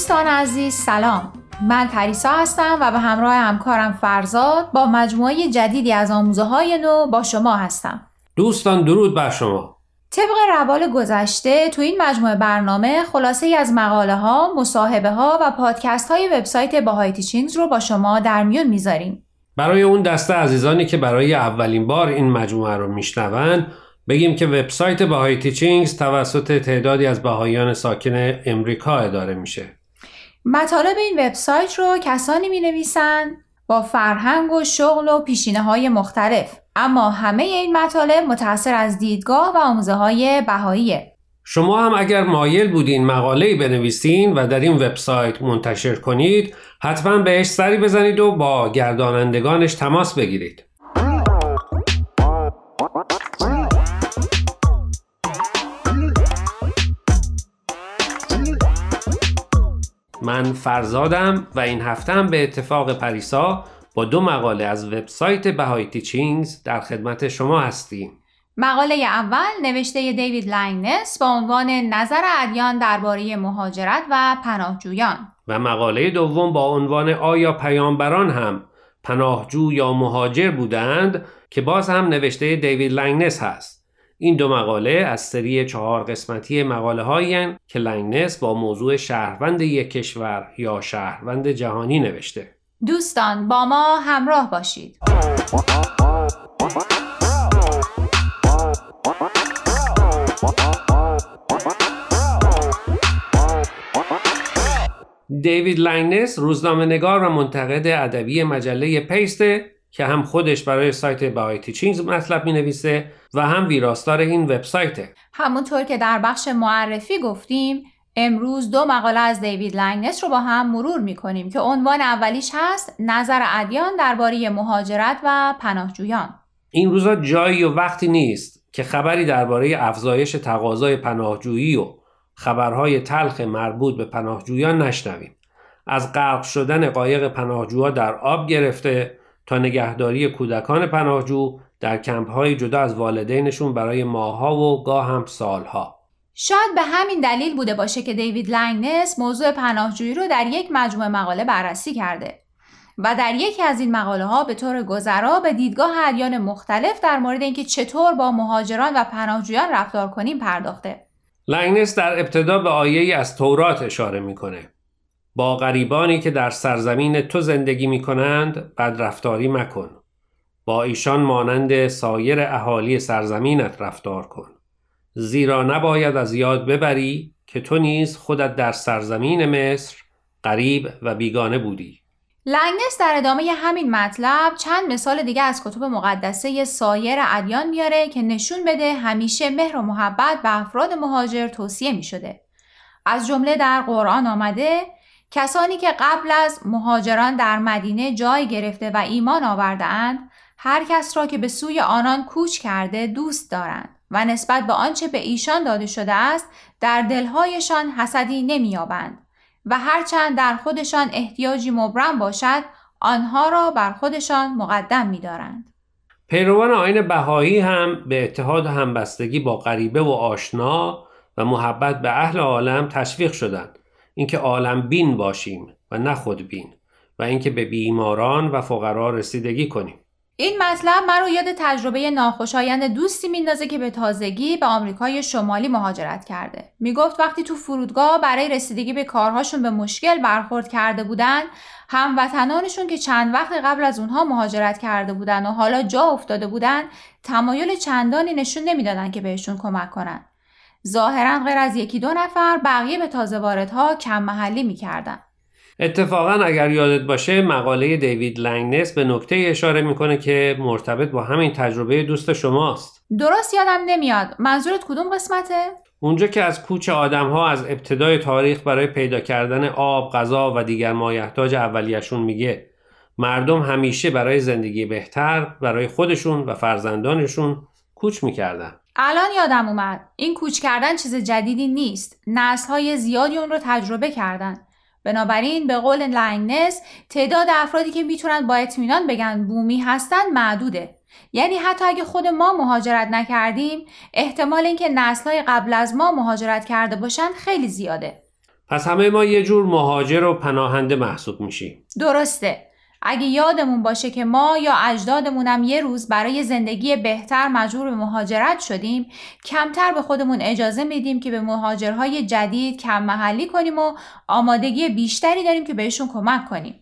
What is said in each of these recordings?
دوستان عزیز سلام من پریسا هستم و به همراه همکارم فرزاد با مجموعه جدیدی از آموزه های نو با شما هستم دوستان درود بر شما طبق روال گذشته تو این مجموعه برنامه خلاصه ای از مقاله ها، مصاحبه ها و پادکست های وبسایت باهای تیچینگز رو با شما در میون می‌ذاریم. برای اون دسته عزیزانی که برای اولین بار این مجموعه رو میشنوند بگیم که وبسایت باهای تیچینگز توسط تعدادی از بهاییان ساکن امریکا اداره میشه. مطالب این وبسایت رو کسانی می نویسن با فرهنگ و شغل و پیشینه های مختلف اما همه این مطالب متأثر از دیدگاه و آموزه های بهاییه. شما هم اگر مایل بودین مقاله بنویسین و در این وبسایت منتشر کنید حتما بهش سری بزنید و با گردانندگانش تماس بگیرید. من فرزادم و این هفته هم به اتفاق پریسا با دو مقاله از وبسایت Bahai Teachings در خدمت شما هستیم. مقاله اول نوشته دیوید لنگنس با عنوان نظر ادیان درباره مهاجرت و پناهجویان و مقاله دوم با عنوان آیا پیامبران هم پناهجو یا مهاجر بودند که باز هم نوشته دیوید لنگنس هست. این دو مقاله از سری چهار قسمتی مقاله هایی که لنگنس با موضوع شهروند یک کشور یا شهروند جهانی نوشته. دوستان با ما همراه باشید. دیوید لنگنس روزنامه نگار و منتقد ادبی مجله پیسته که هم خودش برای سایت بهای تیچینگز مطلب می نویسه و هم ویراستار این وبسایته. همونطور که در بخش معرفی گفتیم امروز دو مقاله از دیوید لنگنس رو با هم مرور می کنیم که عنوان اولیش هست نظر ادیان درباره مهاجرت و پناهجویان. این روزا جایی و وقتی نیست که خبری درباره افزایش تقاضای پناهجویی و خبرهای تلخ مربوط به پناهجویان نشنویم. از غرق شدن قایق پناهجوها در آب گرفته تا نگهداری کودکان پناهجو در کمپ های جدا از والدینشون برای ماها و گاه هم سالها. شاید به همین دلیل بوده باشه که دیوید لنگنس موضوع پناهجویی رو در یک مجموعه مقاله بررسی کرده و در یکی از این مقاله ها به طور گذرا به دیدگاه ادیان مختلف در مورد اینکه چطور با مهاجران و پناهجویان رفتار کنیم پرداخته. لنگنس در ابتدا به آیه از تورات اشاره می‌کنه با غریبانی که در سرزمین تو زندگی می کنند رفتاری مکن. با ایشان مانند سایر اهالی سرزمینت رفتار کن. زیرا نباید از یاد ببری که تو نیز خودت در سرزمین مصر غریب و بیگانه بودی. لنگنس در ادامه همین مطلب چند مثال دیگه از کتب مقدسه سایر ادیان میاره که نشون بده همیشه مهر و محبت به افراد مهاجر توصیه می شده. از جمله در قرآن آمده کسانی که قبل از مهاجران در مدینه جای گرفته و ایمان آورده اند هر کس را که به سوی آنان کوچ کرده دوست دارند و نسبت به آنچه به ایشان داده شده است در دلهایشان حسدی نمییابند و هرچند در خودشان احتیاجی مبرم باشد آنها را بر خودشان مقدم می‌دارند. پیروان آین بهایی هم به اتحاد و همبستگی با غریبه و آشنا و محبت به اهل عالم تشویق شدند اینکه عالم بین باشیم و نه خود بین و اینکه به بیماران و فقرا رسیدگی کنیم این مطلب من رو یاد تجربه ناخوشایند دوستی میندازه که به تازگی به آمریکای شمالی مهاجرت کرده. می‌گفت وقتی تو فرودگاه برای رسیدگی به کارهاشون به مشکل برخورد کرده بودن، هموطنانشون که چند وقت قبل از اونها مهاجرت کرده بودن و حالا جا افتاده بودن، تمایل چندانی نشون نمی‌دادن که بهشون کمک کنن. ظاهرا غیر از یکی دو نفر بقیه به تازه واردها کم محلی می‌کردن. اتفاقا اگر یادت باشه مقاله دیوید لنگنس به نکته اشاره می‌کنه که مرتبط با همین تجربه دوست شماست. درست یادم نمیاد. منظورت کدوم قسمته؟ اونجا که از کوچ آدم ها از ابتدای تاریخ برای پیدا کردن آب، غذا و دیگر مایحتاج اولیشون میگه مردم همیشه برای زندگی بهتر برای خودشون و فرزندانشون کوچ می‌کردن. الان یادم اومد. این کوچ کردن چیز جدیدی نیست. نسل های زیادی اون رو تجربه کردن. بنابراین به قول لنگنس تعداد افرادی که می‌تونن با اطمینان بگن بومی هستن معدوده. یعنی حتی اگه خود ما مهاجرت نکردیم احتمال اینکه های قبل از ما مهاجرت کرده باشن خیلی زیاده. پس همه ما یه جور مهاجر و پناهنده محسوب میشیم. درسته. اگه یادمون باشه که ما یا اجدادمونم یه روز برای زندگی بهتر مجبور به مهاجرت شدیم کمتر به خودمون اجازه میدیم که به مهاجرهای جدید کم محلی کنیم و آمادگی بیشتری داریم که بهشون کمک کنیم.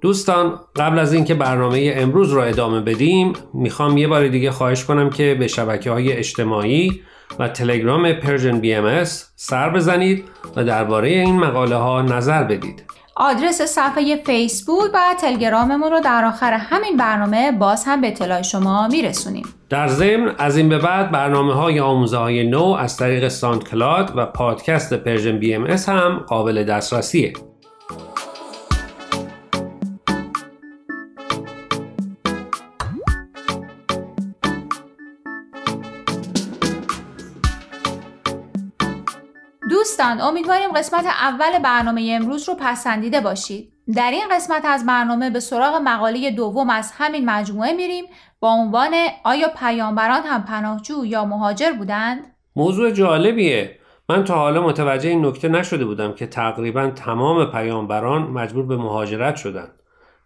دوستان قبل از اینکه برنامه امروز را ادامه بدیم می‌خوام یه بار دیگه خواهش کنم که به شبکه های اجتماعی و تلگرام Persian BMS سر بزنید و درباره این مقاله ها نظر بدید. آدرس صفحه فیسبوک و تلگراممون رو در آخر همین برنامه باز هم به اطلاع شما میرسونیم. در ضمن از این به بعد برنامه های آموزه های نو از طریق SoundCloud و پادکست Persian BMS هم قابل دسترسیه. دوستان امیدواریم قسمت اول برنامه امروز رو پسندیده باشید. در این قسمت از برنامه به سراغ مقاله دوم از همین مجموعه میریم با عنوان آیا پیامبران هم پناهجو یا مهاجر بودند؟ موضوع جالبیه. من تا حالا متوجه این نکته نشده بودم که تقریبا تمام پیامبران مجبور به مهاجرت شدند.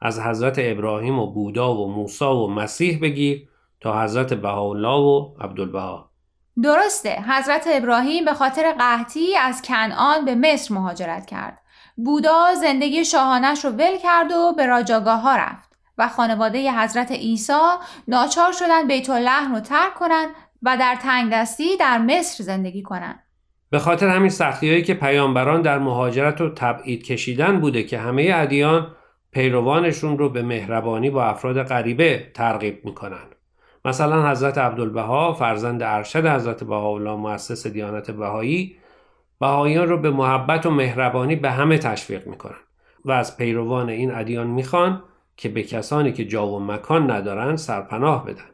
از حضرت ابراهیم و بودا و موسی و مسیح بگیر تا حضرت بهاءالله و عبدالبها. درسته حضرت ابراهیم به خاطر قحطی از کنعان به مصر مهاجرت کرد بودا زندگی شاهانش رو ول کرد و به راجاگاه ها رفت و خانواده حضرت عیسی ناچار شدن بیت الله رو ترک کنند و در تنگ دستی در مصر زندگی کنند. به خاطر همین سختیهایی که پیامبران در مهاجرت و تبعید کشیدن بوده که همه ادیان پیروانشون رو به مهربانی با افراد غریبه ترغیب می‌کنن. مثلا حضرت عبدالبها فرزند ارشد حضرت بهاءالله مؤسس دیانت بهایی بهاییان رو به محبت و مهربانی به همه تشویق می‌کنن و از پیروان این ادیان می‌خوان که به کسانی که جا و مکان ندارن سرپناه بدن.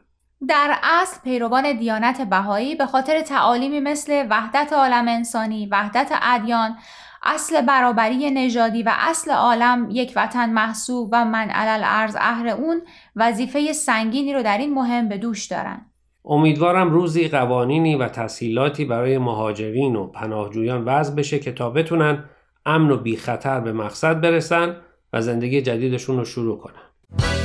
در اصل پیروان دیانت بهایی به خاطر تعالیمی مثل وحدت عالم انسانی، وحدت ادیان، اصل برابری نژادی و اصل عالم یک وطن محسوب و من علل ارز اهر اون وظیفه سنگینی رو در این مهم به دوش دارن. امیدوارم روزی قوانینی و تسهیلاتی برای مهاجرین و پناهجویان وضع بشه که تا بتونن امن و بی خطر به مقصد برسن و زندگی جدیدشون رو شروع کنن.